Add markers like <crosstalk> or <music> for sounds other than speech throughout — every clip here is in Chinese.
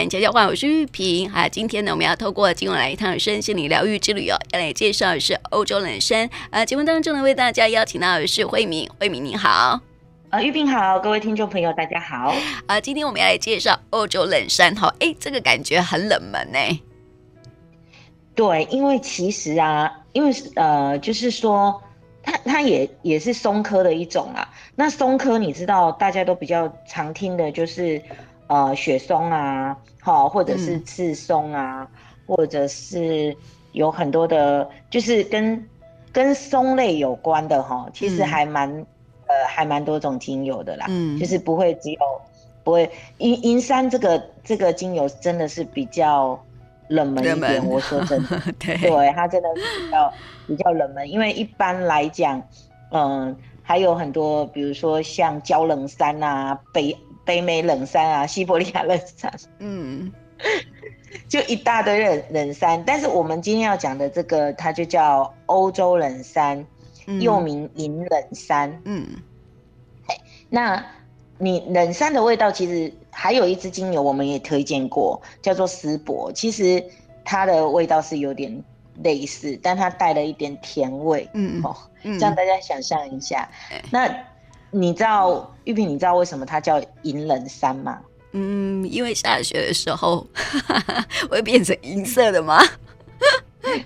馆悄悄话，我是玉萍。好，今天呢，我们要透过今晚来一趟身心灵疗愈之旅哦，要来介绍的是欧洲冷杉。呃，节目当中呢，为大家邀请到的是慧敏，慧敏你好。呃，玉萍好，各位听众朋友大家好。啊，今天我们要来介绍欧洲冷杉哈，哎，这个感觉很冷门呢。对，因为其实啊，因为呃，就是说。它它也也是松科的一种啊。那松科你知道大家都比较常听的就是，呃，雪松啊，好，或者是刺松啊，嗯、或者是有很多的，就是跟跟松类有关的哈。其实还蛮、嗯、呃还蛮多种精油的啦。嗯，就是不会只有不会银银山这个这个精油真的是比较。冷门一点，我说真的，<laughs> 对，对，它真的是比较比较冷门，因为一般来讲，嗯，还有很多，比如说像焦冷杉啊、北北美冷杉啊、西伯利亚冷杉，嗯，就一大堆冷冷杉。但是我们今天要讲的这个，它就叫欧洲冷杉，嗯、又名银冷杉，嗯，那。你冷杉的味道，其实还有一支精油，我们也推荐过，叫做丝柏。其实它的味道是有点类似，但它带了一点甜味。嗯哦，这样大家想象一下。嗯、那你知道玉萍，你知道为什么它叫银冷山吗？嗯，因为下雪的时候 <laughs> 会变成银色的吗？<laughs>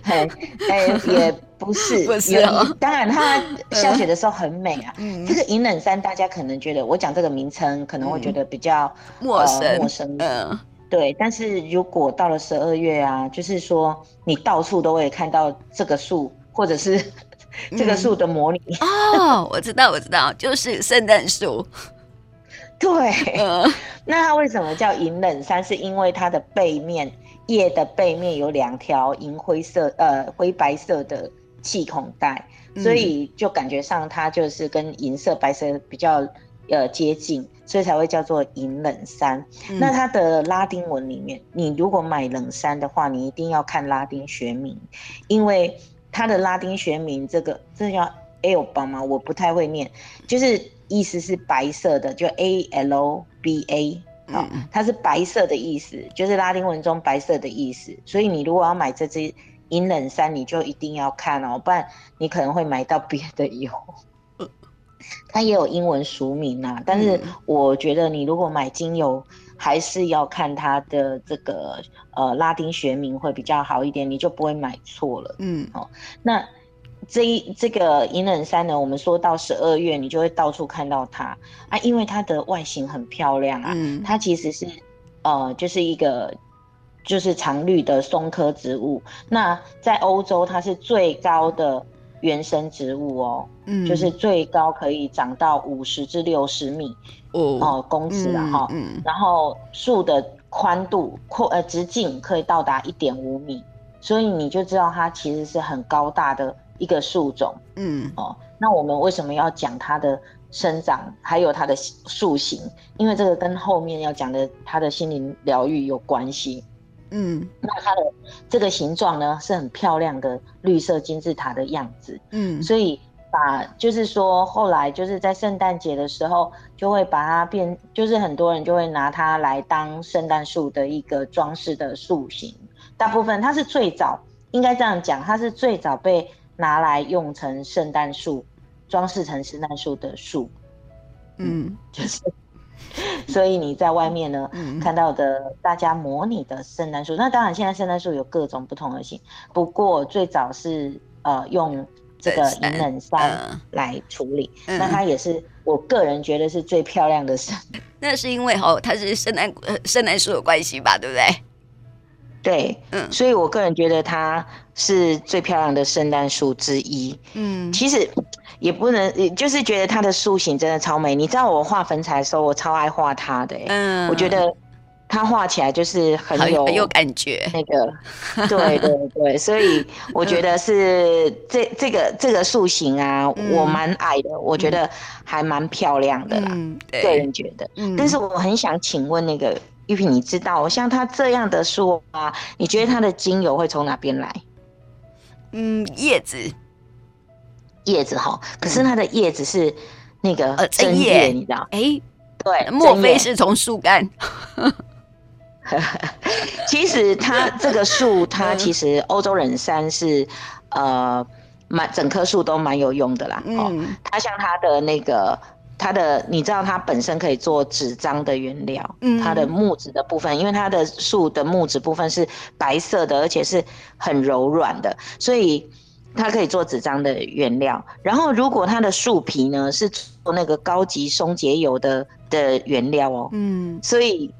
哎哎，也不是，<laughs> 不是哦。当然，它下雪的时候很美啊。嗯，这个银冷杉，大家可能觉得我讲这个名称可能会觉得比较陌生，陌生。嗯，对。但是如果到了十二月啊，就是说你到处都会看到这个树，或者是这个树的模拟。哦，我知道，我知道，就是圣诞树。<laughs> 对。嗯。那它为什么叫银冷杉？是因为它的背面。叶的背面有两条银灰色、呃灰白色的气孔带，所以就感觉上它就是跟银色、白色比较呃接近，所以才会叫做银冷杉。嗯、那它的拉丁文里面，你如果买冷杉的话，你一定要看拉丁学名，因为它的拉丁学名这个这叫 alba 吗？我不太会念，就是意思是白色的，就 A L B A。好，它是白色的意思，就是拉丁文中白色的意思。所以你如果要买这支银冷杉，你就一定要看哦，不然你可能会买到别的油。它也有英文俗名啊，但是我觉得你如果买精油，还是要看它的这个呃拉丁学名会比较好一点，你就不会买错了。嗯，好，那。这一这个银冷杉呢，我们说到十二月，你就会到处看到它啊，因为它的外形很漂亮啊。嗯，它其实是呃，就是一个就是常绿的松科植物。那在欧洲，它是最高的原生植物哦，嗯，就是最高可以长到五十至六十米哦，呃，公尺了哈。嗯，嗯，然后树的宽度阔呃直径可以到达一点五米，所以你就知道它其实是很高大的。一个树种，嗯，哦，那我们为什么要讲它的生长，还有它的树形？因为这个跟后面要讲的它的心灵疗愈有关系，嗯，那它的这个形状呢是很漂亮的绿色金字塔的样子，嗯，所以把就是说后来就是在圣诞节的时候就会把它变，就是很多人就会拿它来当圣诞树的一个装饰的树形，大部分它是最早应该这样讲，它是最早被。拿来用成圣诞树，装饰成圣诞树的树，嗯，<laughs> 就是，<laughs> 所以你在外面呢、嗯、看到的大家模拟的圣诞树，那当然现在圣诞树有各种不同的型，不过最早是呃用这个银冷杉来处理，嗯、那它也是我个人觉得是最漂亮的杉。那是因为哦它是圣诞呃圣诞树的关系吧，对不对？对，嗯，所以我个人觉得它是最漂亮的圣诞树之一。嗯，其实也不能，就是觉得它的塑形真的超美。你知道我画粉彩的时候，我超爱画它的。嗯，我觉得它画起来就是很有很有感觉。那个，对对对，所以我觉得是这这个这个塑形啊，我蛮矮的，我觉得还蛮漂亮的啦。嗯，个人觉得。嗯，但是我很想请问那个。玉萍，你知道像它这样的树啊，你觉得它的精油会从哪边来？嗯，叶子，叶子哈。可是它的叶子是那个针叶，你知道？哎，对，莫非是从树干？<laughs> 其实它这个树，<laughs> 它其实欧洲人杉是呃，蛮整棵树都蛮有用的啦。嗯、哦，它像它的那个。它的，你知道它本身可以做纸张的原料，嗯，它的木质的部分，因为它的树的木质部分是白色的，而且是很柔软的，所以它可以做纸张的原料。然后，如果它的树皮呢是做那个高级松节油的的原料哦，嗯，所以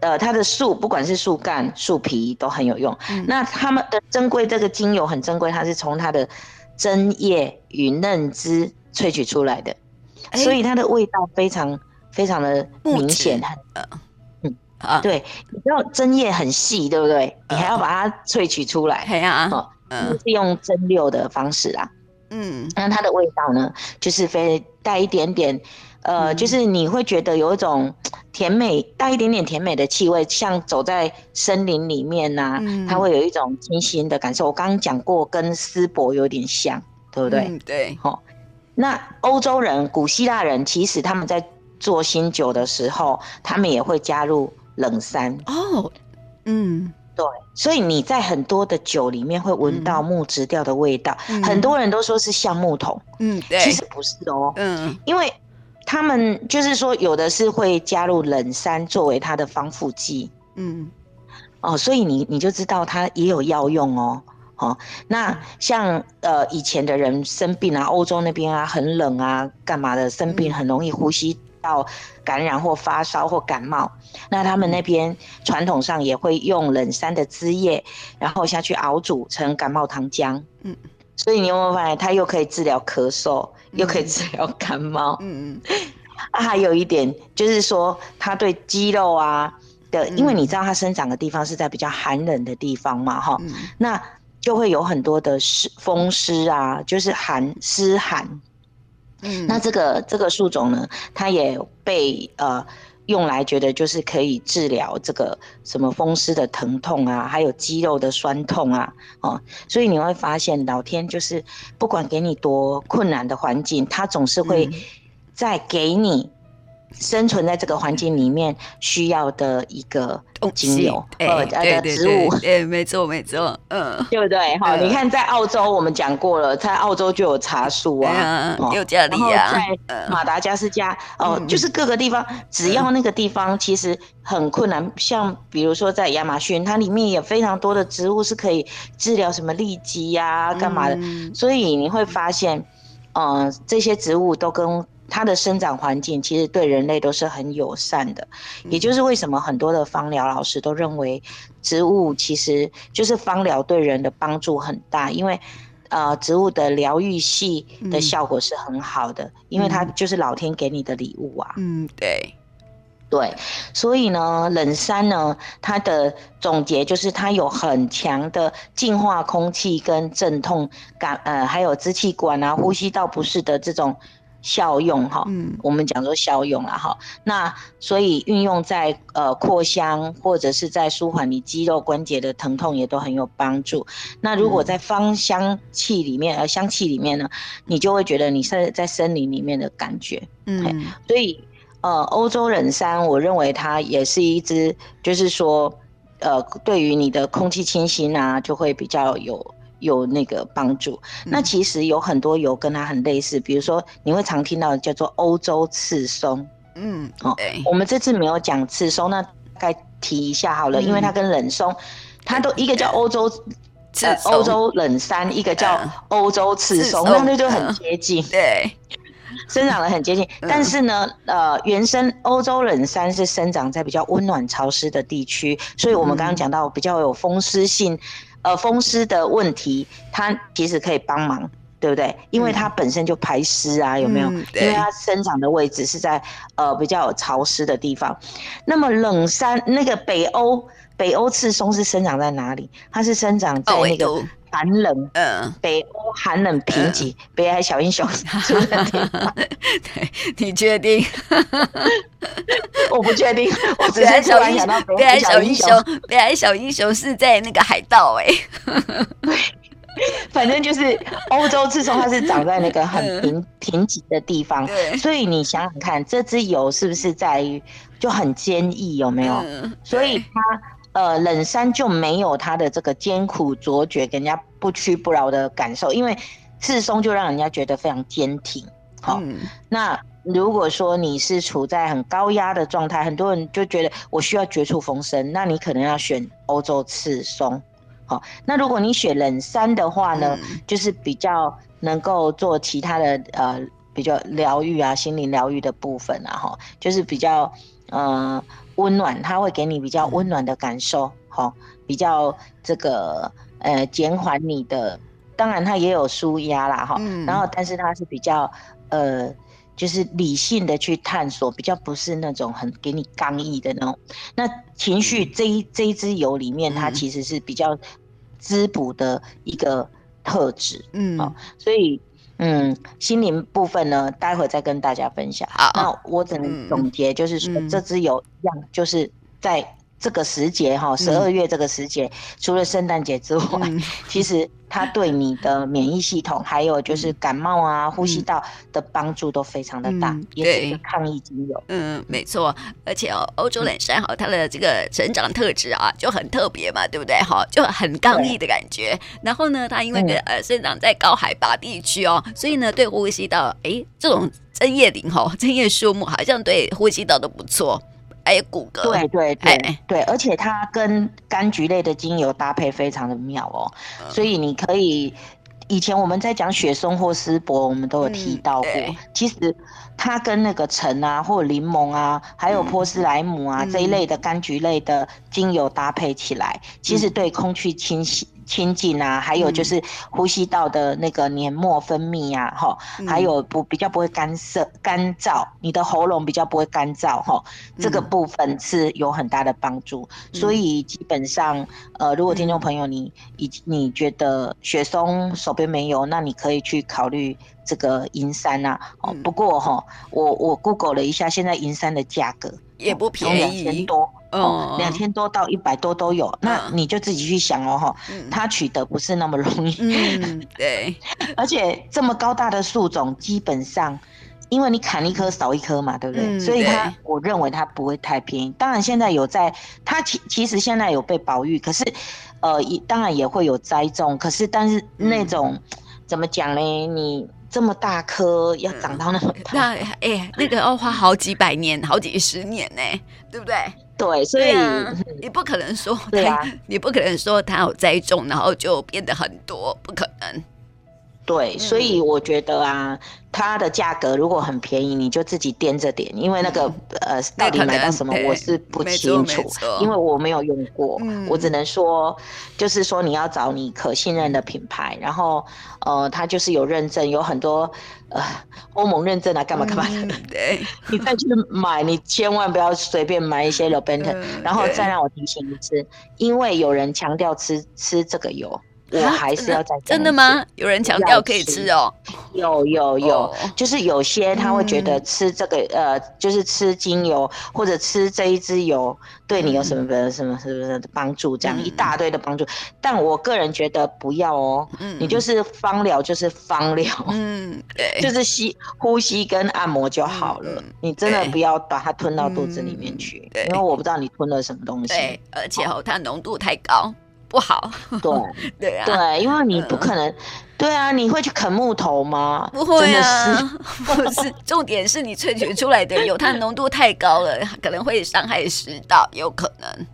呃，它的树不管是树干、树皮都很有用。嗯、那它们的珍贵这个精油很珍贵，它是从它的针叶与嫩枝萃取出来的。所以它的味道非常非常的明显，很嗯。啊，对，你知道针叶很细，对不对？你还要把它萃取出来，对啊，哦，是用蒸馏的方式啦，嗯，那它的味道呢，就是非带一点点，呃，就是你会觉得有一种甜美，带一点点甜美的气味，像走在森林里面呐，它会有一种清新的感受。我刚刚讲过，跟丝柏有点像，对不对？对，好。那欧洲人、古希腊人，其实他们在做新酒的时候，他们也会加入冷杉哦。嗯，对，所以你在很多的酒里面会闻到木质调的味道，嗯、很多人都说是橡木桶。嗯，对，其实不是哦。嗯，因为他们就是说，有的是会加入冷杉作为它的防腐剂。嗯，哦，所以你你就知道它也有药用哦。哦，那像呃以前的人生病啊，欧洲那边啊很冷啊，干嘛的生病很容易呼吸道感染或发烧或感冒，那他们那边传统上也会用冷杉的枝叶，然后下去熬煮成感冒糖浆。嗯，所以你有没有发现它又可以治疗咳嗽，又可以治疗感冒？嗯嗯。啊，还有一点就是说，它对肌肉啊的，因为你知道它生长的地方是在比较寒冷的地方嘛，哈，那。就会有很多的湿风湿啊，就是寒湿寒。嗯，那这个这个树种呢，它也被呃用来觉得就是可以治疗这个什么风湿的疼痛啊，还有肌肉的酸痛啊，哦，所以你会发现老天就是不管给你多困难的环境，它总是会再给你。生存在这个环境里面需要的一个精油，呃，的植物，哎，没错，没错，嗯，对不对？好，你看在澳洲，我们讲过了，在澳洲就有茶树啊，尤加利啊，在马达加斯加，哦，就是各个地方，只要那个地方其实很困难，像比如说在亚马逊，它里面也非常多的植物是可以治疗什么痢疾呀，干嘛的，所以你会发现，嗯，这些植物都跟。它的生长环境其实对人类都是很友善的，也就是为什么很多的芳疗老师都认为植物其实就是芳疗对人的帮助很大，因为呃植物的疗愈系的效果是很好的，因为它就是老天给你的礼物啊。嗯，对，对，所以呢，冷杉呢，它的总结就是它有很强的净化空气跟镇痛感，呃，还有支气管啊、呼吸道不适的这种。效用哈，嗯，我们讲说效用了哈，那所以运用在呃扩香或者是在舒缓你肌肉关节的疼痛也都很有帮助。那如果在芳香气里面，呃香气里面呢，你就会觉得你是在森林里面的感觉，嗯，所以呃欧洲冷杉，我认为它也是一支，就是说呃对于你的空气清新啊，就会比较有。有那个帮助，嗯、那其实有很多油跟它很类似，比如说你会常听到的叫做欧洲赤松，嗯，哦，我们这次没有讲赤松，那大概提一下好了，嗯、因为它跟冷松，它都一个叫欧洲，呃，欧洲冷杉，一个叫欧洲赤松，那就就很接近，对，生长的很接近，嗯、但是呢，呃，原生欧洲冷杉是生长在比较温暖潮湿的地区，所以我们刚刚讲到比较有风湿性。呃，风湿的问题，它其实可以帮忙，对不对？因为它本身就排湿啊，有没有？嗯、因为它生长的位置是在呃比较潮湿的地方。那么冷杉那个北欧北欧赤松是生长在哪里？它是生长在那个寒冷，嗯，北欧寒冷贫瘠，嗯、北海小英雄出的地方。<laughs> 对，你确定？我不确定，<laughs> 我只是突然想到北海小英雄。北海小英雄是在那个海盗哎、<laughs> 欸，反正就是欧洲自从，它是长在那个很贫贫瘠的地方，所以你想想看，这支油是不是在于就很坚毅，有没有？所以它呃冷杉就没有它的这个艰苦卓绝，给人家不屈不挠的感受，因为赤松就让人家觉得非常坚挺。好，那如果说你是处在很高压的状态，很多人就觉得我需要绝处逢生，那你可能要选欧洲赤松。好，那如果你选冷杉的话呢，嗯、就是比较能够做其他的呃，比较疗愈啊，心灵疗愈的部分啊，哈，就是比较呃温暖，它会给你比较温暖的感受，好、嗯，比较这个呃减缓你的，当然它也有舒压啦，哈、嗯，然后但是它是比较呃，就是理性的去探索，比较不是那种很给你刚毅的那种。那情绪这一这一支油里面，它其实是比较。滋补的一个特质，嗯，好，所以，嗯，心灵部分呢，待会再跟大家分享。好，那我只能总结，就是说，嗯、这支有一样，就是在。这个时节哈，十二月这个时节，嗯、除了圣诞节之外，嗯、<laughs> 其实它对你的免疫系统，还有就是感冒啊、嗯、呼吸道的帮助都非常的大，嗯、也是一个抗疫精油。嗯，没错，而且哦，欧洲冷杉哈，它的这个成长特质啊就很特别嘛，对不对？哈，就很刚毅的感觉。然后呢，它因为呃生长在高海拔地区哦，所以呢，对呼吸道，哎，这种针叶林哈，针叶树木好像对呼吸道都不错。还有骨骼，对对对嘿对，而且它跟柑橘类的精油搭配非常的妙哦，嗯、所以你可以，以前我们在讲雪松或丝柏，我们都有提到过，嗯、其实它跟那个橙啊或柠檬啊，还有波斯莱姆啊、嗯、这一类的柑橘类的精油搭配起来，嗯、其实对空气清洗。清净啊，还有就是呼吸道的那个黏膜分泌啊，哈、嗯，还有不比较不会干涩干燥，你的喉咙比较不会干燥，哈，这个部分是有很大的帮助。嗯、所以基本上，呃，如果听众朋友你以你觉得雪松手边没有，那你可以去考虑这个银山啊。哦、嗯，不过哈，我我 Google 了一下，现在银山的价格也不便宜，两千多。哦，两千多到一百多都有，那你就自己去想哦，哈，它取得不是那么容易，嗯，对，<laughs> 而且这么高大的树种，基本上，因为你砍一棵少一棵嘛，对不对？所以它，我认为它不会太便宜。当然，现在有在，它其其实现在有被保育，可是，呃，也当然也会有栽种，可是，但是那种怎么讲呢？你这么大颗要长到那么大，那哎，那个要花好几百年、好几十年呢，对不对？对，所以、啊、你不可能说对，啊、你不可能说它有栽种，然后就变得很多，不可能。对，所以我觉得啊，它的价格如果很便宜，你就自己掂着点，因为那个、嗯、呃，到底买到什么我是不清楚，因为我没有用过，嗯、我只能说，就是说你要找你可信任的品牌，然后呃，它就是有认证，有很多呃欧盟认证啊，干嘛干嘛的。嗯、对，<laughs> 你再去买，你千万不要随便买一些 Robenton、嗯、然后再让我提醒一次，因为有人强调吃吃这个油。我还是要再真的吗？有人强调可以吃哦，有有有，就是有些他会觉得吃这个呃，就是吃精油或者吃这一支油对你有什么什么什么的帮助，这样一大堆的帮助。但我个人觉得不要哦，你就是芳疗就是芳疗，嗯，对，就是吸呼吸跟按摩就好了。你真的不要把它吞到肚子里面去，因为我不知道你吞了什么东西。对，而且哦，它浓度太高。不好，对。<laughs> 对啊，对，因为你不可能，嗯、对啊，你会去啃木头吗？不会啊，<laughs> 不是，重点是你萃取出来的油，它浓度太高了，可能会伤害食道，有可能。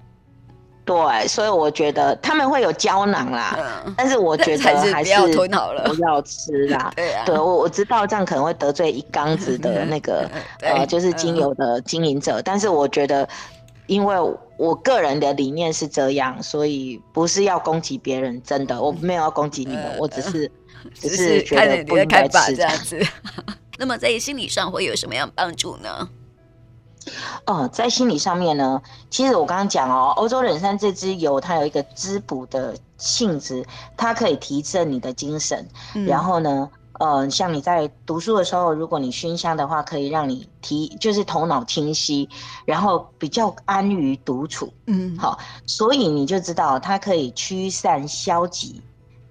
对，所以我觉得他们会有胶囊啦，嗯、但是我觉得 <laughs> 还是不要吞好了，不要吃啦。对啊，对我我知道这样可能会得罪一缸子的那个呃，就是精油的经营者，嗯、但是我觉得。因为我个人的理念是这样，所以不是要攻击别人，真的，我没有要攻击你们，呃、我只是 <laughs> 只是觉得不应该吃这样子。<laughs> 那么在心理上会有什么样帮助呢？哦，在心理上面呢，其实我刚刚讲哦，欧洲冷杉这支油它有一个滋补的性质，它可以提振你的精神，嗯、然后呢。呃，像你在读书的时候，如果你熏香的话，可以让你提，就是头脑清晰，然后比较安于独处。嗯，好，所以你就知道它可以驱散消极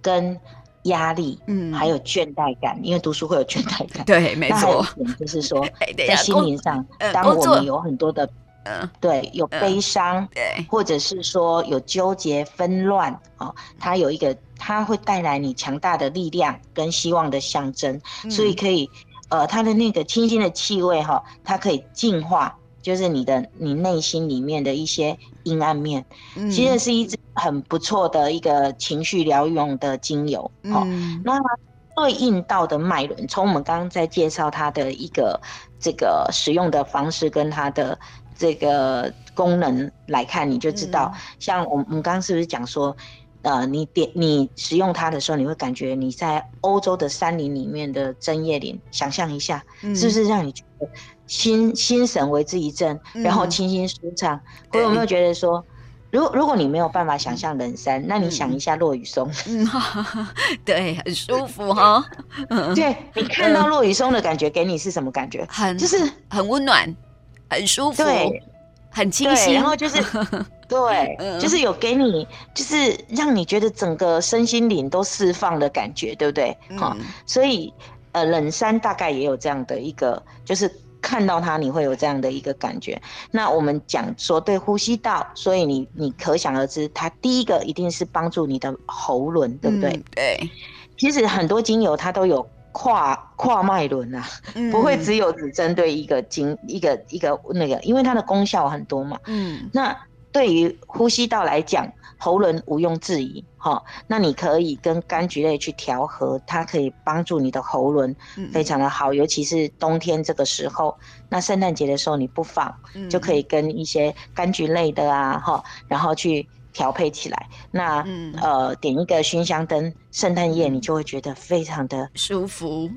跟压力，嗯，还有倦怠感，因为读书会有倦怠感。对，没错。就是说，在心灵上，当我们有很多的，嗯，对，有悲伤，对，或者是说有纠结、纷乱，哦，它有一个，它会带来你强大的力量跟希望的象征，所以可以，呃，它的那个清新的气味，哈，它可以净化。就是你的你内心里面的一些阴暗面，嗯、其实是一支很不错的一个情绪疗愈用的精油。好、嗯，那对应到的脉轮，从我们刚刚在介绍它的一个这个使用的方式跟它的这个功能来看，你就知道，嗯、像我们我们刚刚是不是讲说，呃，你点你使用它的时候，你会感觉你在欧洲的山林里面的针叶林，想象一下，嗯、是不是让你觉得？心心神为之一振，然后清新舒畅。我、嗯、有没有觉得说，如果如果你没有办法想象冷杉，嗯、那你想一下落雨松，嗯，<laughs> 对，很舒服哈。对，你看到落雨松的感觉，给你是什么感觉？很就是很温暖，很舒服，对，很清新。然后就是 <laughs> 对，就是有给你，就是让你觉得整个身心灵都释放的感觉，对不对？哈、嗯，所以呃，冷杉大概也有这样的一个，就是。看到它，你会有这样的一个感觉。那我们讲说对呼吸道，所以你你可想而知，它第一个一定是帮助你的喉轮，对不对？嗯、对。其实很多精油它都有跨跨脉轮啊，嗯、不会只有只针对一个经一个一个那个，因为它的功效很多嘛。嗯。那对于呼吸道来讲，喉轮毋庸置疑，哈，那你可以跟柑橘类去调和，它可以帮助你的喉轮非常的好，嗯、尤其是冬天这个时候，那圣诞节的时候你不妨就可以跟一些柑橘类的啊，哈，然后去调配起来，那、嗯、呃点一个熏香灯，圣诞夜你就会觉得非常的舒服，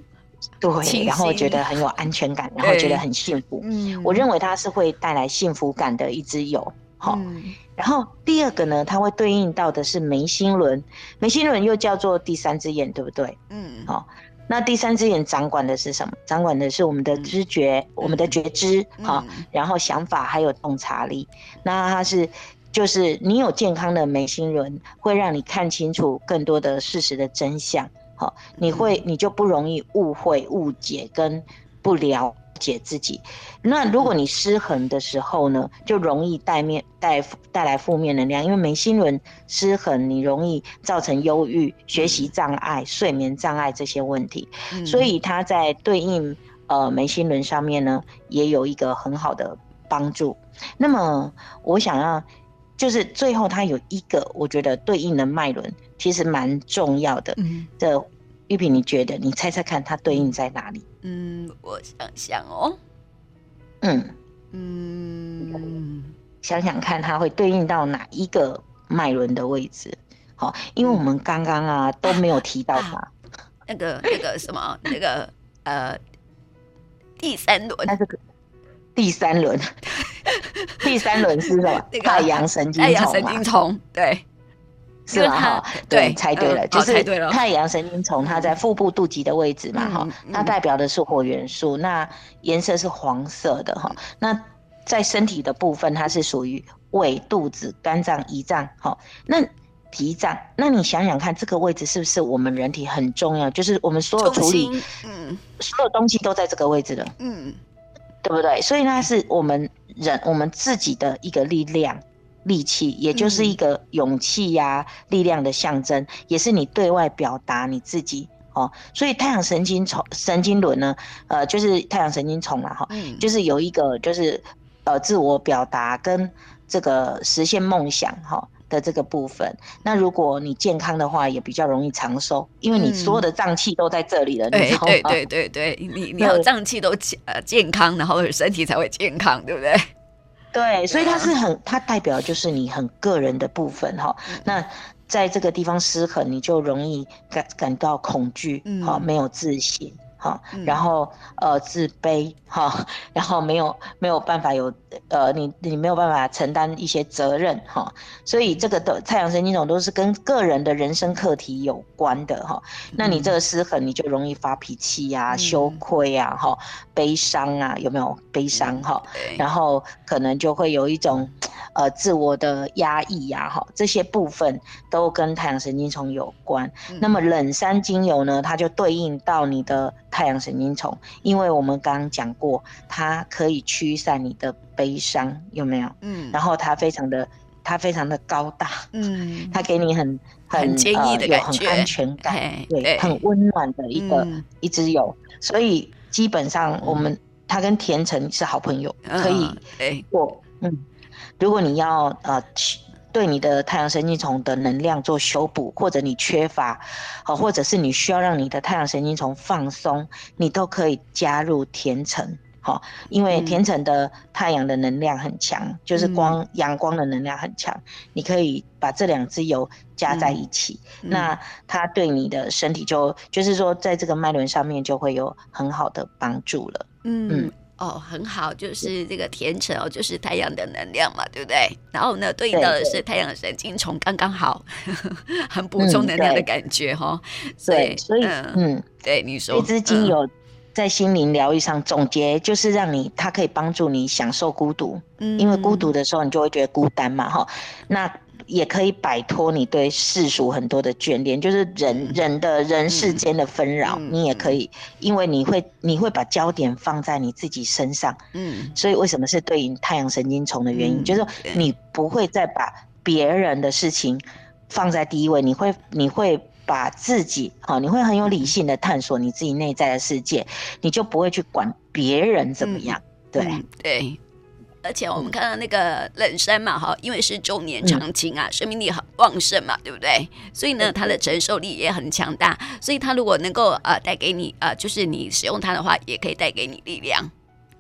对，然后觉得很有安全感，然后觉得很幸福，嗯，我认为它是会带来幸福感的一支油。好，嗯、然后第二个呢，它会对应到的是眉心轮，眉心轮又叫做第三只眼，对不对？嗯，好，那第三只眼掌管的是什么？掌管的是我们的知觉，嗯、我们的觉知，好、嗯，然后想法还有洞察力。那它是，就是你有健康的眉心轮，会让你看清楚更多的事实的真相。好，你会，你就不容易误会、误解跟不了解自己，那如果你失衡的时候呢，就容易带面带带来负面能量，因为眉心轮失衡，你容易造成忧郁、学习障碍、睡眠障碍这些问题。嗯、所以它在对应呃眉心轮上面呢，也有一个很好的帮助。那么我想要就是最后它有一个我觉得对应的脉轮，其实蛮重要的。嗯，这玉萍，你觉得？你猜猜看，它对应在哪里？嗯，我想想哦，嗯嗯，想想看，它会对应到哪一个脉轮的位置？好，因为我们刚刚啊都没有提到它，那个那个什么，那个呃第三轮，那这个第三轮，<laughs> 第三轮是什么？太阳神经丛，太阳神经丛，对。是吗？哈，对，猜对了，就是太阳神经丛，它在腹部肚脐的位置嘛，哈，它代表的是火元素，那颜色是黄色的，哈，那在身体的部分，它是属于胃、肚子、肝脏、胰脏，哈，那脾脏，那你想想看，这个位置是不是我们人体很重要？就是我们所有处理，嗯，所有东西都在这个位置的，嗯，对不对？所以那是我们人我们自己的一个力量。力气，也就是一个勇气呀、力量的象征，也是你对外表达你自己哦。所以太阳神经丛、神经轮呢，呃，就是太阳神经丛了哈，嗯、就是有一个就是呃自我表达跟这个实现梦想哈的这个部分。那如果你健康的话，也比较容易长寿，因为你所有的脏器都在这里了，嗯、你知道吗？对对对对，你你有脏器都健呃健康，然后身体才会健康，对不对？<laughs> 对，所以它是很，它代表就是你很个人的部分哈。嗯、那在这个地方失衡，你就容易感感到恐惧，好、嗯、没有自信，哈，然后呃自卑哈，<laughs> 然后没有没有办法有呃你你没有办法承担一些责任哈，所以这个的太阳神经丛都是跟个人的人生课题有关的哈。那你这个失衡，你就容易发脾气呀、羞愧呀、哈、悲伤啊，有没有悲伤哈？然后可能就会有一种呃自我的压抑呀哈，这些部分都跟太阳神经丛有关。那么冷杉精油呢，它就对应到你的。太阳神经丛，因为我们刚刚讲过，它可以驱散你的悲伤，有没有？嗯。然后它非常的，它非常的高大，嗯，<laughs> 它给你很很，坚毅的感觉，呃、有很安全感，对，很温暖的一个、嗯、一支油。所以基本上我们、嗯、它跟甜橙是好朋友，嗯、可以过。嗯，如果你要呃。对你的太阳神经丛的能量做修补，或者你缺乏，好，或者是你需要让你的太阳神经丛放松，你都可以加入甜橙，好，因为甜橙的太阳的能量很强，嗯、就是光阳光的能量很强，你可以把这两支油加在一起，嗯、那它对你的身体就就是说，在这个脉轮上面就会有很好的帮助了，嗯。嗯哦，很好，就是这个甜橙哦，就是太阳的能量嘛，对不对？然后呢，对应到的是太阳神经丛，刚刚好，<laughs> 很补充能量的感觉哈。对，所以嗯，对你说，这支精油在心灵疗愈上总结就是让你，它可以帮助你享受孤独，嗯，因为孤独的时候你就会觉得孤单嘛，哈，那。也可以摆脱你对世俗很多的眷恋，就是人人的人世间的纷扰，嗯、你也可以，因为你会你会把焦点放在你自己身上，嗯，所以为什么是对应太阳神经丛的原因，嗯、就是你不会再把别人的事情放在第一位，你会你会把自己，好，你会很有理性的探索你自己内在的世界，你就不会去管别人怎么样，嗯、对、嗯、对。而且我们看到那个冷山嘛，哈，因为是周年长青啊，生命力很旺盛嘛，对不对？所以呢，它的承受力也很强大。所以它如果能够呃带给你呃，就是你使用它的话，也可以带给你力量，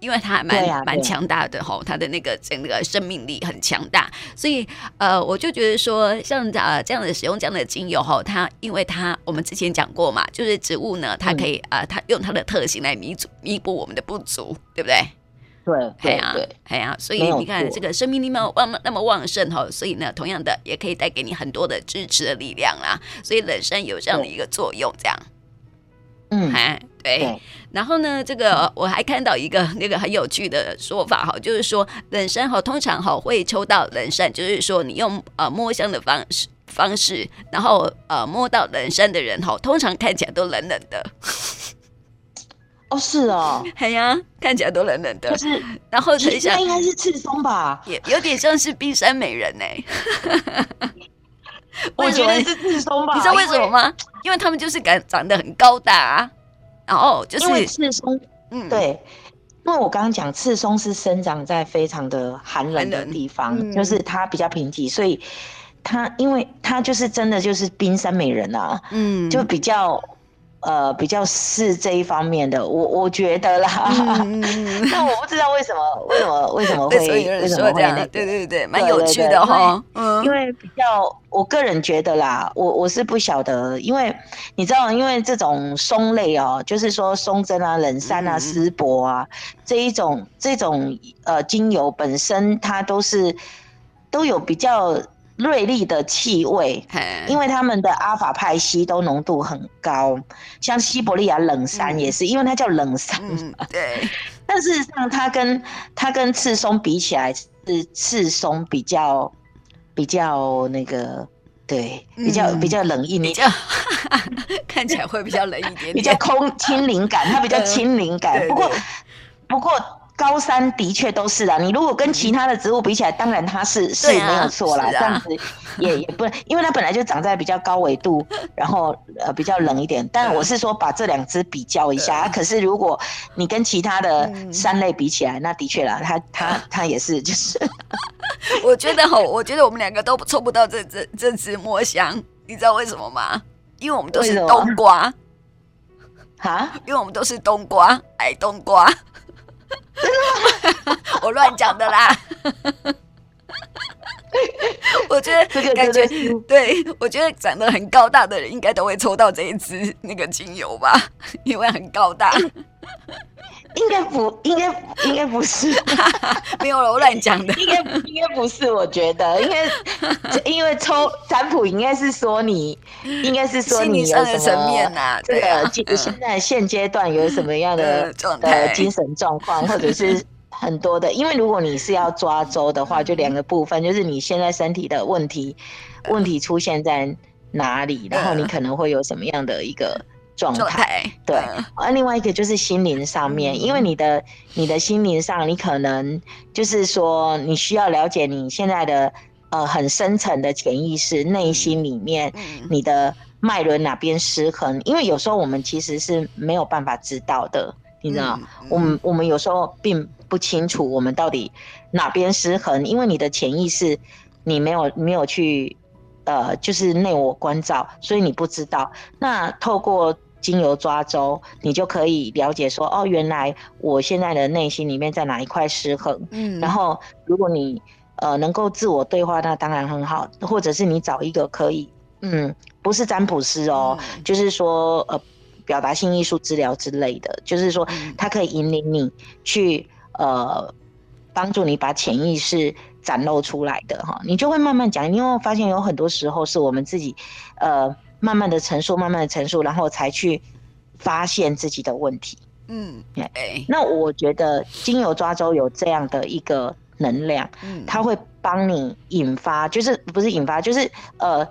因为它还蛮蛮强大的吼，它的那个整个生命力很强大。所以呃，我就觉得说，像呃这样的使用这样的精油哈，它因为它我们之前讲过嘛，就是植物呢，它可以呃，它用它的特性来弥补弥补我们的不足，对不对？对，对呀，对。呀，所以你看这个生命力那么旺那么旺盛哈，所以呢，同样的也可以带给你很多的支持的力量啦。所以冷杉有这样的一个作用，这样，嗯，哎，对。然后呢，这个我还看到一个 <laughs> 那个很有趣的说法哈，就是说冷杉哈，通常哈会抽到冷杉，就是说你用呃摸香的方式方式，然后呃摸到冷杉的人哈，通常看起来都冷冷的。哦，是哦，<laughs> 哎呀，看起来都冷冷的。是，然后等一下，应该是赤松吧？也有点像是冰山美人呢。<laughs> 我觉得是赤松吧？你知道为什么吗？因为他们就是敢长得很高大，然后就是因为刺松，嗯，对，因为我刚刚讲刺松是生长在非常的寒冷的地方，就是它比较贫瘠，所以它因为它就是真的就是冰山美人啊，嗯，就比较。呃，比较是这一方面的，我我觉得啦，<laughs> 嗯、但我不知道为什么，为什么，为什么 <laughs> 会，为什么会这样？对对对，蛮有趣的哈。嗯，因为比较，我个人觉得啦，我我是不晓得，因为你知道，因为这种松类哦，就是说松针啊、冷杉啊、丝柏啊这一种这种呃精油本身，它都是都有比较。锐利的气味，因为他们的阿法派烯都浓度很高，像西伯利亚冷杉也是，嗯、因为它叫冷杉嘛。嗯、对。但事实上，它跟它跟赤松比起来，是赤松比较比较那个，对，比较、嗯、比较冷硬，比较 <laughs> 看起来会比较冷一点点，比较空轻灵感，它比较轻灵感。不过，不过。高山的确都是啊，你如果跟其他的植物比起来，当然它是是没有错啦，这样子也也不，因为它本来就长在比较高纬度，然后呃比较冷一点。但我是说把这两只比较一下，可是如果你跟其他的山类比起来，那的确啦，它 <laughs> 它它也是就是。<laughs> 我觉得吼，我觉得我们两个都抽不到这这这只墨香，你知道为什么吗？因为我们都是冬瓜啊，因为我们都是冬瓜，矮冬瓜。真的吗？我乱讲的啦！<laughs> 我觉得这个感觉，对，我觉得长得很高大的人应该都会抽到这一支那个精油吧，因为很高大。应该不，应该应该不是，<laughs> 没有了，我乱讲的。<laughs> 应该应该不是，我觉得，因为因为抽占卜应该是说你，应该是说你有什么层面啊？这个现在现阶段有什么样的 <laughs> 的精神状况，或者是很多的。因为如果你是要抓周的话，就两个部分，就是你现在身体的问题问题出现在哪里，然后你可能会有什么样的一个。状态。对，而另外一个就是心灵上面，嗯、因为你的你的心灵上，你可能就是说，你需要了解你现在的呃很深层的潜意识，内心里面你的脉轮哪边失衡，因为有时候我们其实是没有办法知道的，你知道，嗯、我们我们有时候并不清楚我们到底哪边失衡，因为你的潜意识你没有没有去呃就是内我关照，所以你不知道。那透过精油抓周，你就可以了解说，哦，原来我现在的内心里面在哪一块失衡。嗯，然后如果你呃能够自我对话，那当然很好。或者是你找一个可以，嗯，不是占卜师哦，嗯、就是说呃表达性艺术治疗之类的，就是说他可以引领你去呃帮助你把潜意识展露出来的哈，你就会慢慢讲，你会发现有很多时候是我们自己呃。慢慢的陈述，慢慢的陈述，然后才去发现自己的问题。嗯，对。那我觉得精油抓周有这样的一个能量，嗯，它会帮你引发，就是不是引发，就是呃，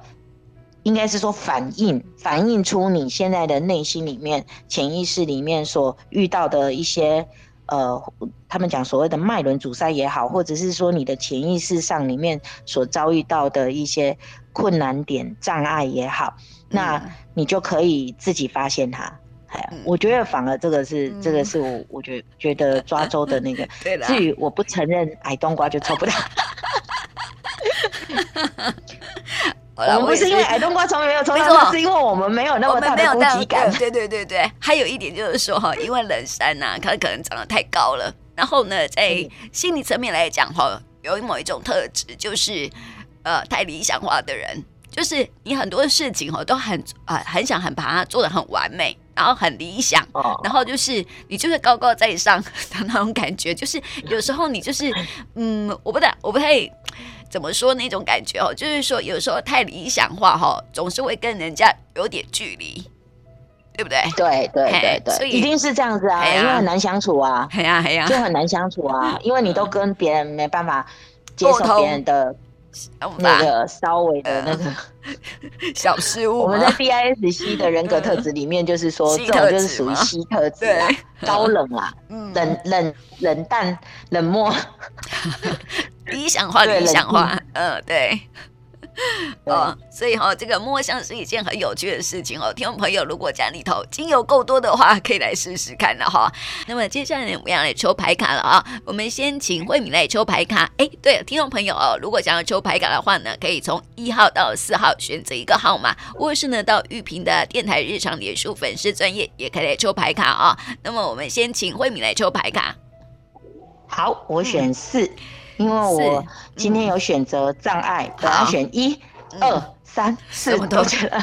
应该是说反映，反映出你现在的内心里面、潜意识里面所遇到的一些呃，他们讲所谓的脉轮阻塞也好，或者是说你的潜意识上里面所遭遇到的一些困难点、障碍也好。那你就可以自己发现它，哎呀，我觉得反而这个是这个是我我觉觉得抓周的那个。<laughs> 对的。至于我不承认矮冬瓜就抽不到。<laughs> 我们不是因为矮冬瓜从来没有抽到，是因为我们没有那么大的攻击感。对对对对，还有一点就是说哈，因为冷山呐，它可能长得太高了，然后呢，在心理层面来讲哈，有某一种特质，就是呃，太理想化的人。就是你很多事情哦，都很啊、呃，很想很把它做的很完美，然后很理想，哦、然后就是你就是高高在上的那种感觉。就是有时候你就是，<laughs> 嗯，我不太我不太怎么说那种感觉哦，就是说有时候太理想化哈，总是会跟人家有点距离，对不对？对对对对，所以一定是这样子啊，啊因为很难相处啊，哎呀哎呀，就很难相处啊，因为你都跟别人没办法接受别人的。那个稍微的那个 <laughs> 小失误，我们在 BISC 的人格特质里面，就是说这种就是属于 C 特质啊，高冷啊，<laughs> 冷冷冷淡冷漠，<laughs> 理想化理想化，嗯，对。<laughs> 哦，所以哈、哦，这个摸香是一件很有趣的事情哦。听众朋友，如果家里头精油够多的话，可以来试试看了哈。<laughs> 那么接下来我们要来抽牌卡了啊。我们先请慧敏来抽牌卡。哎，对了，听众朋友哦，如果想要抽牌卡的话呢，可以从一号到四号选择一个号码，或是呢到玉屏的电台日常脸书粉丝专业也可以来抽牌卡啊、哦。那么我们先请慧敏来抽牌卡。好，我选四。嗯因为我今天有选择障碍，我要选一、二、三、四，我都觉得。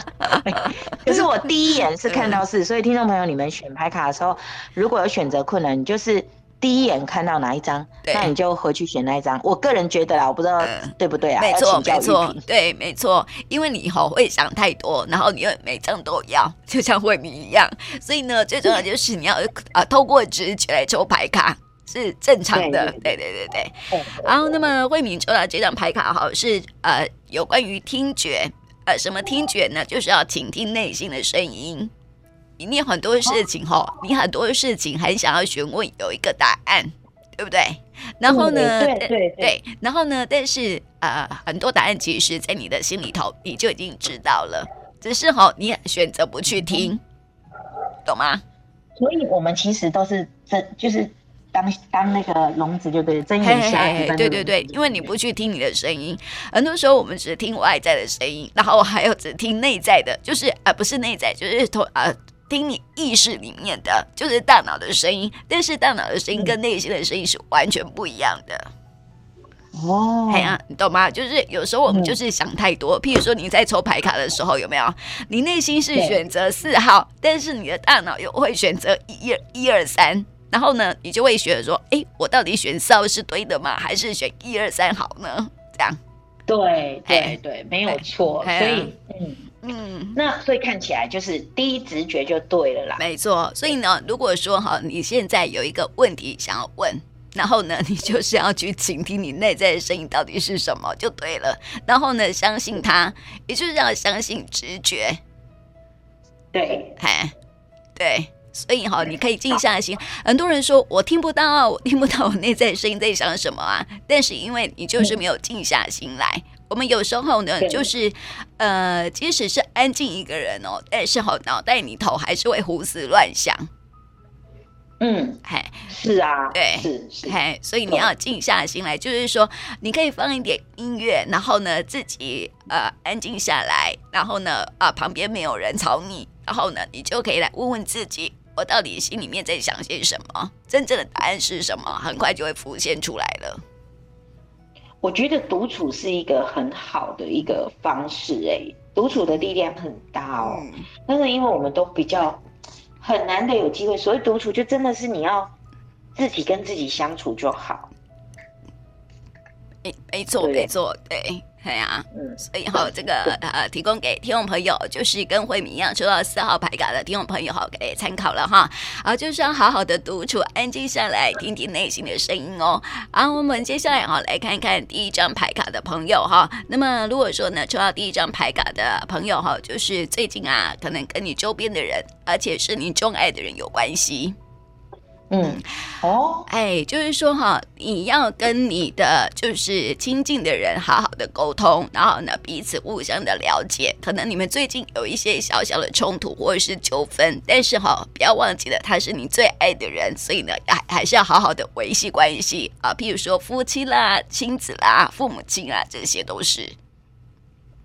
可是我第一眼是看到四，所以听众朋友，你们选牌卡的时候，如果有选择困难，你就是第一眼看到哪一张，那你就回去选那一张。我个人觉得啦，我不知道对不对啊？没错，没错，对，没错。因为你好会想太多，然后你又每张都要，就像慧敏一样。所以呢，最重要就是你要啊，透过直觉来抽牌卡。是正常的，对对对对。然后，那么慧敏抽到这张牌卡哈，是呃有关于听觉，呃什么听觉呢？就是要倾听内心的声音。你很多事情哈，你很多事情很想要询问有一个答案，对不对？然后呢，对对对，对，然后呢，但是呃很多答案其实在你的心里头你就已经知道了，只是哈你选择不去听，懂吗？所以我们其实都是这就是。当当那个笼子就对，睁眼瞎子。对对对，因为你不去听你的声音，很多时候我们只听外在的声音，然后还有只听内在的，就是啊、呃，不是内在，就是头啊、呃，听你意识里面的，就是大脑的声音。但是大脑的声音跟内心的声音是完全不一样的。哦，哎呀，你懂吗？就是有时候我们就是想太多。嗯、譬如说你在抽牌卡的时候，有没有？你内心是选择四号，但是你的大脑又会选择一二一二三，然后呢，你就会觉得说，哎，我到底选四号是对的吗？还是选一二三好呢？这样。对对对，没有错。所以，嗯嗯，那所以看起来就是第一直觉就对了啦。没错。所以呢，如果说哈，你现在有一个问题想要问。然后呢，你就是要去倾听你内在的声音到底是什么，就对了。然后呢，相信他，也就是要相信直觉。对，哎，对，所以哈，你可以静下心。很多人说我听不到，我听不到我内在的声音在想什么啊。但是因为你就是没有静下心来。我们有时候呢，就是呃，即使是安静一个人哦，但是好，脑袋里头还是会胡思乱想。嗯，嘿，是啊，对，是是，嘿，所以你要静下心来，就是说，你可以放一点音乐，然后呢，自己呃安静下来，然后呢，啊旁边没有人吵你，然后呢，你就可以来问问自己，我到底心里面在想些什么，真正的答案是什么，很快就会浮现出来了。我觉得独处是一个很好的一个方式，哎，独处的力量很大哦，嗯、但是因为我们都比较。很难得有机会，所以独处就真的是你要自己跟自己相处就好。没没错，没错，对，对呀，嗯，所以哈，这个呃，提供给听众朋友，就是跟慧敏一样抽到四号牌卡的听众朋友哈，给参考了哈。啊，就是要好好的独处，安静下来，听听内心的声音哦。啊，我们接下来哈，来看看第一张牌卡的朋友哈。那么如果说呢，抽到第一张牌卡的朋友哈，就是最近啊，可能跟你周边的人，而且是你钟爱的人有关系。嗯，哦，哎，就是说哈，你要跟你的就是亲近的人好好的沟通，然后呢，彼此互相的了解。可能你们最近有一些小小的冲突或者是纠纷，但是哈，不要忘记了他是你最爱的人，所以呢，还还是要好好的维系关系啊。譬如说夫妻啦、亲子啦、父母亲啊，这些都是。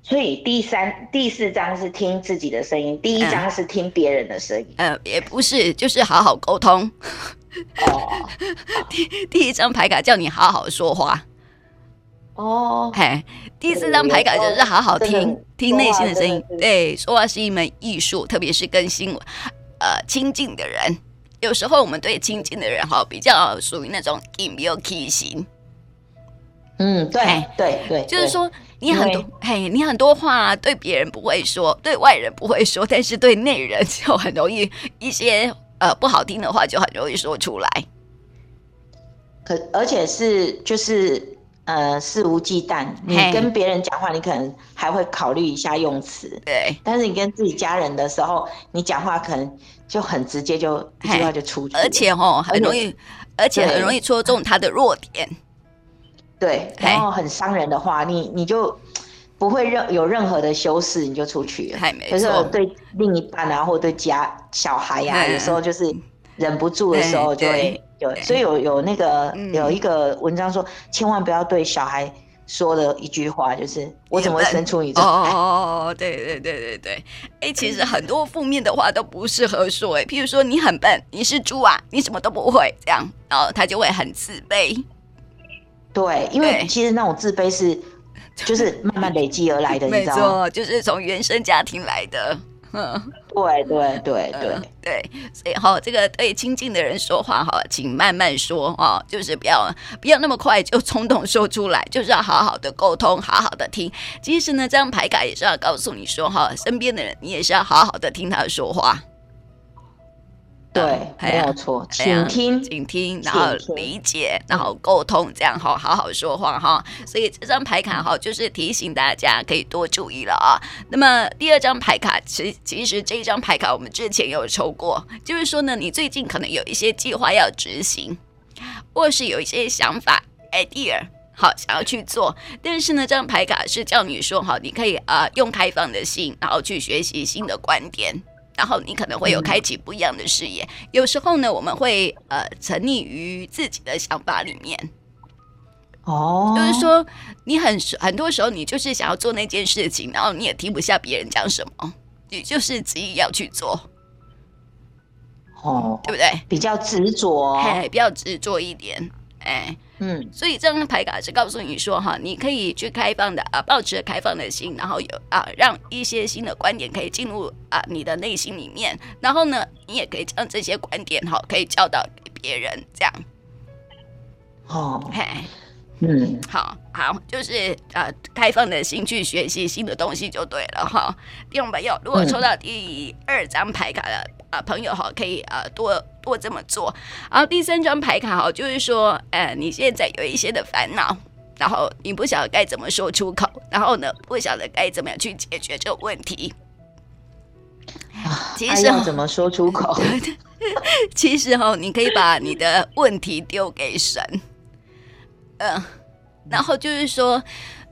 所以第三、第四张是听自己的声音，第一张是听别人的声音。呃，也不是，就是好好沟通。哦，<laughs> 第第一张牌卡叫你好好说话。哦，嘿，第四张牌卡就是好好听听内心的声音。对，说话是一门艺术，特别是跟心呃亲近的人。有时候我们对亲近的人哈，比较属于那种隐没有体型。嗯，对对对，就是说。你很多嘿，你很多话对别人不会说，对外人不会说，但是对内人就很容易一些呃不好听的话就很容易说出来。可而且是就是呃肆无忌惮，你跟别人讲话，你可能还会考虑一下用词。对，但是你跟自己家人的时候，你讲话可能就很直接就，就一句话就出去。而且哦，很容易，而且很容易戳中他的弱点。对，然后很伤人的话，你你就不会任有任何的修饰，你就出去了。可是我对另一半啊，或对家小孩呀、啊，有时候就是忍不住的时候就会有。所以有有那个有一个文章说，千万不要对小孩说的一句话，就是我怎么会生出你这？哦哦哦，对对对对对。哎，其实很多负面的话都不适合说。哎，譬如说你很笨，你是猪啊，你什么都不会，这样，然后他就会很自卑。对，因为其实那种自卑是，<laughs> 就是慢慢累积而来的，你知道吗？就是从原生家庭来的。<laughs> 嗯，对对对对、嗯、对，所以哈，这个对亲近的人说话哈，请慢慢说哈，就是不要不要那么快就冲动说出来，就是要好好的沟通，好好的听。其实呢，这张牌卡也是要告诉你说哈，身边的人你也是要好好的听他说话。对，没有错，倾听，倾听，然后理解，然后沟通，这样哈，好好说话哈。所以这张牌卡哈，就是提醒大家可以多注意了啊。那么第二张牌卡，其实其实这一张牌卡我们之前有抽过，就是说呢，你最近可能有一些计划要执行，或是有一些想法 idea，好想要去做，但是呢，这张牌卡是叫你说好，你可以啊、呃、用开放的心，然后去学习新的观点。然后你可能会有开启不一样的视野。嗯、有时候呢，我们会呃沉溺于自己的想法里面。哦，就是说你很很多时候你就是想要做那件事情，然后你也听不下别人讲什么，你就是执意要去做。哦，对不对？比较执着，哎，比较执着一点，哎。嗯，所以这张牌卡是告诉你说哈，你可以去开放的啊，保持开放的心，然后有啊，让一些新的观点可以进入啊你的内心里面，然后呢，你也可以将这些观点哈，可以教导给别人，这样。哦，嘿。嗯，好好，就是呃，开放的心去学习新的东西就对了哈。听众朋友，如果抽到第二张牌卡的啊、呃、朋友哈，可以呃多多这么做。然后第三张牌卡哈，就是说，呃，你现在有一些的烦恼，然后你不晓得该怎么说出口，然后呢，不晓得该怎么样去解决这个问题。啊，其实要怎么说出口？<laughs> 其实哈，你可以把你的问题丢给神。嗯、呃，然后就是说，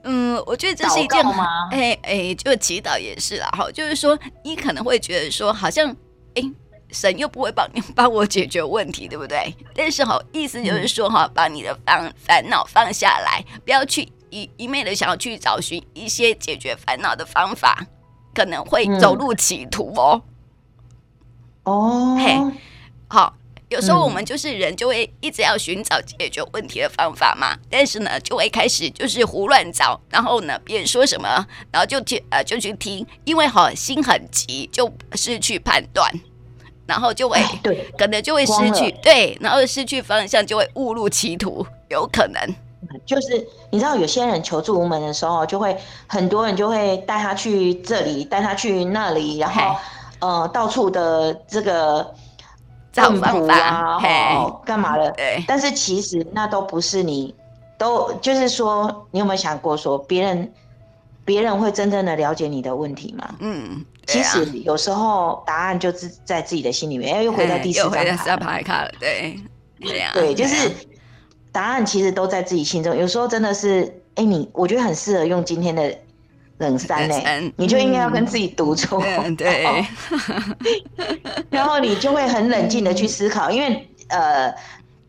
嗯，我觉得这是一件，哎哎，就祈祷也是啦。哈，就是说，你可能会觉得说，好像，哎，神又不会帮你帮我解决问题，对不对？但是哈，意思就是说，哈，把你的烦烦恼放下来，不要去一一昧的想要去找寻一些解决烦恼的方法，可能会走入歧途哦。哦，嘿，好。有时候我们就是人，就会一直要寻找解决问题的方法嘛。嗯、但是呢，就会开始就是胡乱找，然后呢，别人说什么，然后就去呃就去听，因为哈心很急，就失去判断，然后就会对，可能就会失去对，然后失去方向，就会误入歧途，有可能。就是你知道，有些人求助无门的时候，就会很多人就会带他去这里，带他去那里，然后呃到处的这个。找方法啊，哦，干嘛的？对，但是其实那都不是你，都就是说，你有没有想过说，别人别人会真正的了解你的问题吗？嗯，其实有时候答案就是在自己的心里面。哎，又回到第四张牌卡了，对，对呀，对，就是答案其实都在自己心中。有时候真的是，哎，你我觉得很适合用今天的。冷山呢、欸，你就应该要跟自己独处，嗯、对，<laughs> 然后你就会很冷静的去思考，因为呃，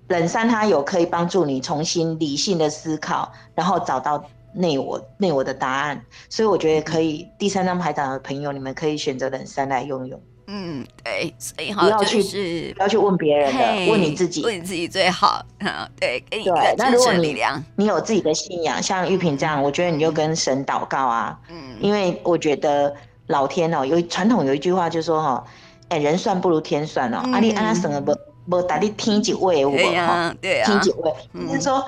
冷杉它有可以帮助你重新理性的思考，然后找到内我内我的答案，所以我觉得可以。第三张牌卡的朋友，你们可以选择冷杉来用用。嗯，对，所以好，不要去、就是、不要去问别人的，问你自己，问你自己最好。啊，对，给你对。那如果你你有自己的信仰，像玉萍这样，我觉得你就跟神祷告啊。嗯。因为我觉得老天哦，有传统有一句话就说哈，哎，人算不如天算哦。阿里阿拉神啊，不不打你天几位我哈，对啊，天几位，就是说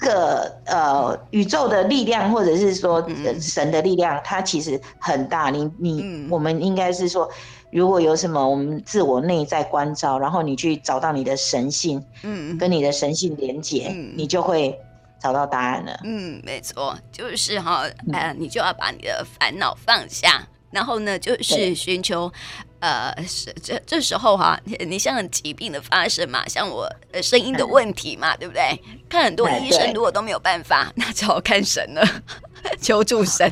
这个呃宇宙的力量，或者是说神的力量，它其实很大。你你我们应该是说。如果有什么，我们自我内在关照，然后你去找到你的神性，嗯，跟你的神性连接，嗯，你就会找到答案了。嗯，没错，就是哈，呃，你就要把你的烦恼放下，然后呢，就是寻求，呃，是这这时候哈，你像疾病的发生嘛，像我声音的问题嘛，对不对？看很多医生如果都没有办法，<laughs> 那只好看神了，<laughs> 求助神。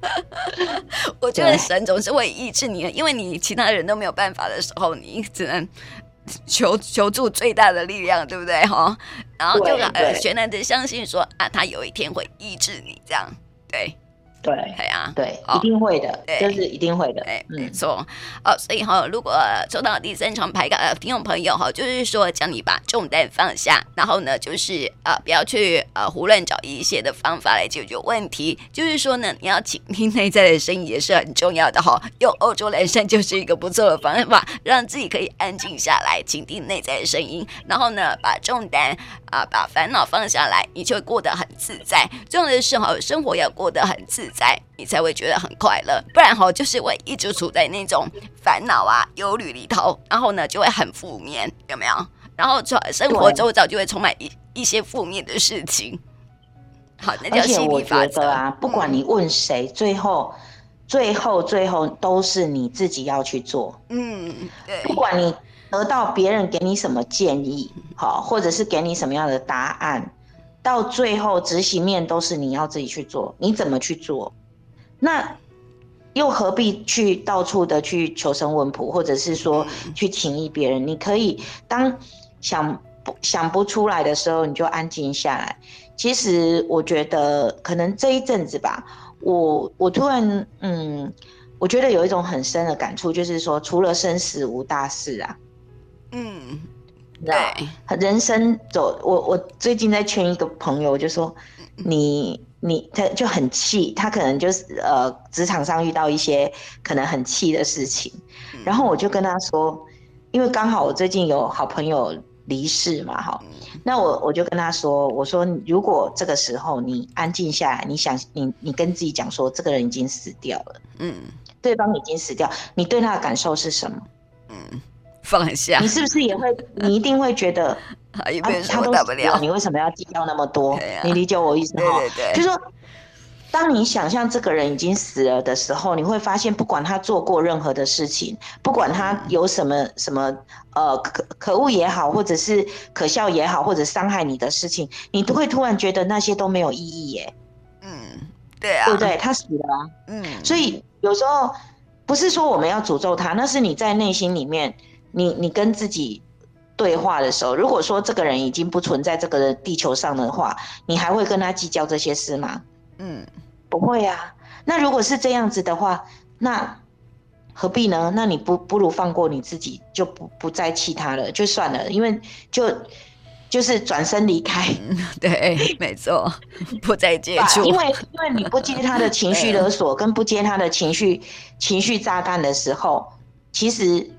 <laughs> 我觉得神总是会医治你的，因为你其他人都没有办法的时候，你只能求求助最大的力量，对不对？哈，然后就呃全然的相信说啊，他有一天会医治你，这样对。对，对啊，对，一定会的，对，就是一定会的，哎，没错，哦，所以哈，如果抽到第三张牌卡的听众朋友哈，就是说叫你把重担放下，然后呢，就是呃，不要去呃胡乱找一些的方法来解决问题，就是说呢，你要倾听内在的声音也是很重要的哈。用欧洲蓝杉就是一个不错的方法，让自己可以安静下来，倾听内在的声音，然后呢，把重担啊、呃，把烦恼放下来，你就会过得很自在。重要的是哈，生活要过得很自在。你才会觉得很快乐，不然哈就是会一直处在那种烦恼啊、忧虑里头，然后呢就会很负面，有没有？然后就生活周遭就会充满一一些负面的事情。<laughs> 好，那叫吸引力法则啊！不管你问谁，嗯、最后、最后、最后都是你自己要去做。嗯，对。不管你得到别人给你什么建议，好，或者是给你什么样的答案。到最后执行面都是你要自己去做，你怎么去做？那又何必去到处的去求神问卜，或者是说去请益别人？你可以当想不想不出来的时候，你就安静下来。其实我觉得可能这一阵子吧，我我突然嗯，我觉得有一种很深的感触，就是说除了生死无大事啊，嗯。对，人生走，我我最近在劝一个朋友，就说你你他就很气，他可能就是呃职场上遇到一些可能很气的事情，然后我就跟他说，因为刚好我最近有好朋友离世嘛，哈，那我我就跟他说，我说如果这个时候你安静下来，你想你你跟自己讲说，这个人已经死掉了，嗯，对方已经死掉，你对他的感受是什么？嗯。放下，你是不是也会？<laughs> 你一定会觉得，啊，他都不了，你为什么要计较那么多？你理解我意思吗？对对对，就是说，当你想象这个人已经死了的时候，你会发现，不管他做过任何的事情，不管他有什么什么呃可可恶也好，或者是可笑也好，或者伤害你的事情，你都会突然觉得那些都没有意义耶。嗯，对啊，对不对？他死了啊。嗯，所以有时候不是说我们要诅咒他，那是你在内心里面。你你跟自己对话的时候，如果说这个人已经不存在这个地球上的话，你还会跟他计较这些事吗？嗯，不会啊。那如果是这样子的话，那何必呢？那你不不如放过你自己，就不不再气他了，就算了，因为就就是转身离开。对，没错，不再 <laughs> 接触。因为因为你不接他的情绪 <laughs> 勒索，跟不接他的情绪情绪炸弹的时候，其实。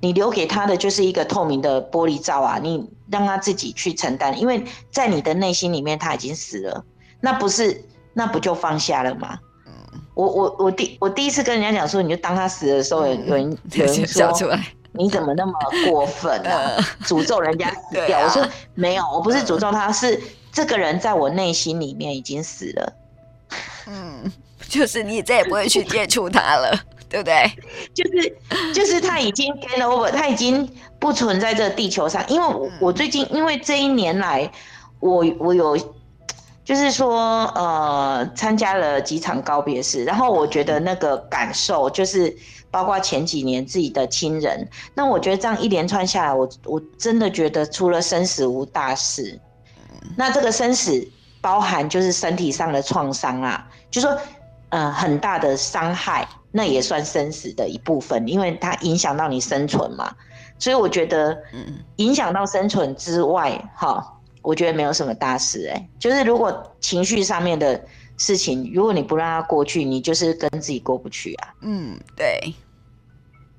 你留给他的就是一个透明的玻璃罩啊！你让他自己去承担，因为在你的内心里面他已经死了，那不是那不就放下了吗？嗯，我我我第我第一次跟人家讲说，你就当他死的时候，有人有人说你怎么那么过分啊？<laughs> 诅咒人家死掉？我说没有，我不是诅咒他，是这个人在我内心里面已经死了。嗯，就是你再也不会去接触他了。对不对？<laughs> 就是就是他已经 game over，他已经不存在这个地球上。因为我我最近因为这一年来，我我有就是说呃参加了几场告别式，然后我觉得那个感受就是包括前几年自己的亲人，那我觉得这样一连串下来，我我真的觉得除了生死无大事。那这个生死包含就是身体上的创伤啊，就说嗯、呃、很大的伤害。那也算生死的一部分，因为它影响到你生存嘛，所以我觉得，影响到生存之外，哈，我觉得没有什么大事，哎，就是如果情绪上面的事情，如果你不让它过去，你就是跟自己过不去啊。嗯，对，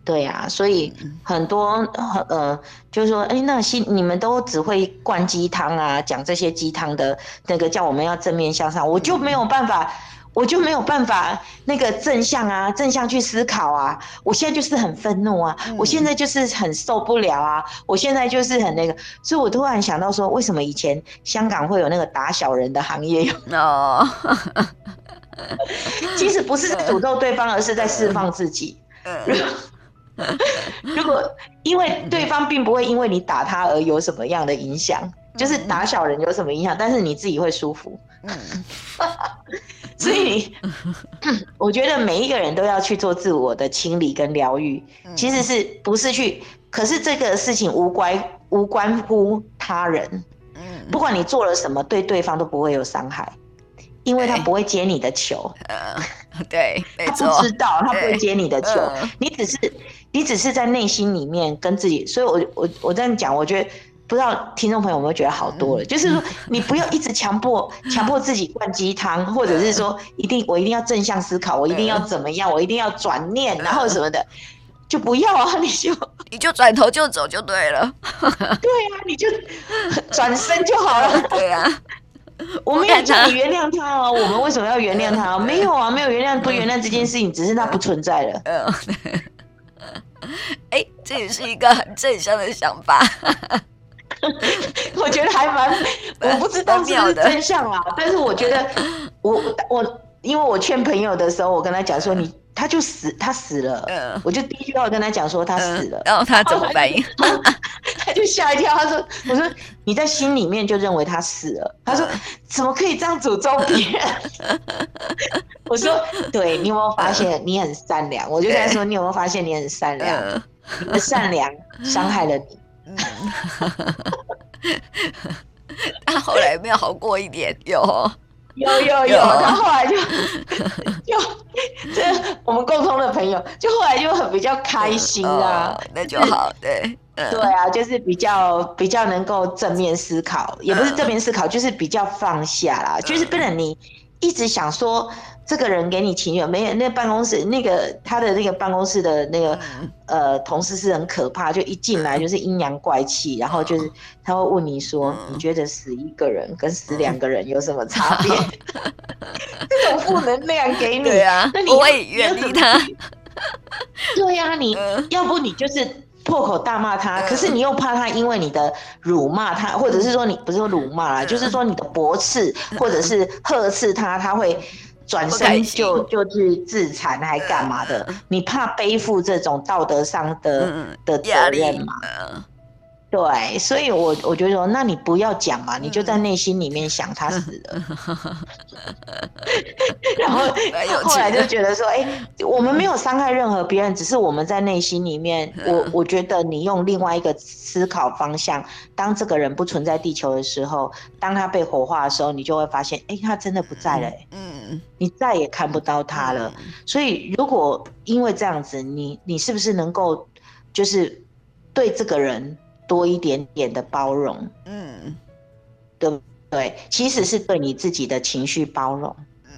对呀，所以很多呃，就是说，哎，那心你们都只会灌鸡汤啊，讲这些鸡汤的那个叫我们要正面向上，我就没有办法。我就没有办法那个正向啊，正向去思考啊。我现在就是很愤怒啊，嗯、我现在就是很受不了啊，我现在就是很那个，所以我突然想到说，为什么以前香港会有那个打小人的行业？<laughs> 哦，<laughs> 其实不是在诅咒对方，而是在释放自己。<laughs> 如果因为对方并不会因为你打他而有什么样的影响，就是打小人有什么影响，但是你自己会舒服。<laughs> 所以，<laughs> 我觉得每一个人都要去做自我的清理跟疗愈，其实是不是去？可是这个事情无关无关乎他人，不管你做了什么，对对方都不会有伤害，因为他不会接你的球。对，<laughs> 他不知道，他不会接你的球，你只是你只是在内心里面跟自己。所以我我我这样讲，我觉得。不知道听众朋友有没有觉得好多了？就是说，你不要一直强迫 <laughs> 强迫自己灌鸡汤，或者是说，一定我一定要正向思考，我一定要怎么样，我一定要转念，然后什么的，就不要啊！你就 <laughs> 你就转头就走就对了。<laughs> 对啊，你就转身就好了。对啊，我没有叫你原谅他哦。我们为什么要原谅他？没有啊，没有原谅不原谅这件事情，只是他不存在了。嗯。哎，这也是一个很正向的想法。<laughs> 我觉得还蛮，<laughs> 我不知道是不是真相啊，<laughs> 但是我觉得我我因为我劝朋友的时候，我跟他讲说你他就死他死了，嗯，我就第一句话跟他讲说他死了，然后他怎么反应？他就吓一跳，他说我说你在心里面就认为他死了，他说怎么可以这样诅咒别人？我说对，你有没有发现你很善良？我就在说你有没有发现你很善良？你的善良伤害了你。<laughs> 他后来有没有好过一点，有。有有有，他后来就 <laughs> 就这我们共同的朋友，就后来就很比较开心啊，哦、那就好，对对啊，就是比较比较能够正面思考，也不是正面思考，就是比较放下啦，就是不能你一直想说。这个人给你情愿没有？那办公室那个他的那个办公室的那个呃同事是很可怕，就一进来就是阴阳怪气，然后就是他会问你说，你觉得死一个人跟死两个人有什么差别？<laughs> 这种负能量给你，对啊，那你我也远离他。对呀，你要不你就是破口大骂他，可是你又怕他因为你的辱骂他，或者是说你不是说辱骂啦，就是说你的驳斥或者是呵斥他，他会。转身就就去自残还干嘛的？呃、你怕背负这种道德上的、嗯、的责任吗？呃、对，所以我我觉得说，那你不要讲嘛，嗯、你就在内心里面想他死了，嗯、然后后来就觉得说，哎、欸，我们没有伤害任何别人，只是我们在内心里面，嗯、我我觉得你用另外一个思考方向，当这个人不存在地球的时候，当他被火化的时候，你就会发现，哎、欸，他真的不在了、欸，嗯。你再也看不到他了，嗯、所以如果因为这样子，你你是不是能够就是对这个人多一点点的包容？嗯，对不对？其实是对你自己的情绪包容。嗯，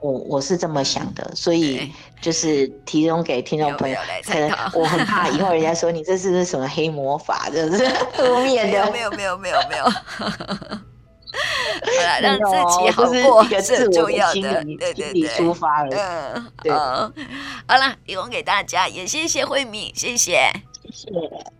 我我是这么想的，所以就是提供给听众朋友。可能我很怕以后人家说你这是不是什么黑魔法，就是 <laughs> 负面的。没有没有没有没有。<laughs> 好了，让自己好过是很重要的，对对对，出发了，嗯，对，好了，提供给大家，也谢谢慧敏，谢谢，谢谢。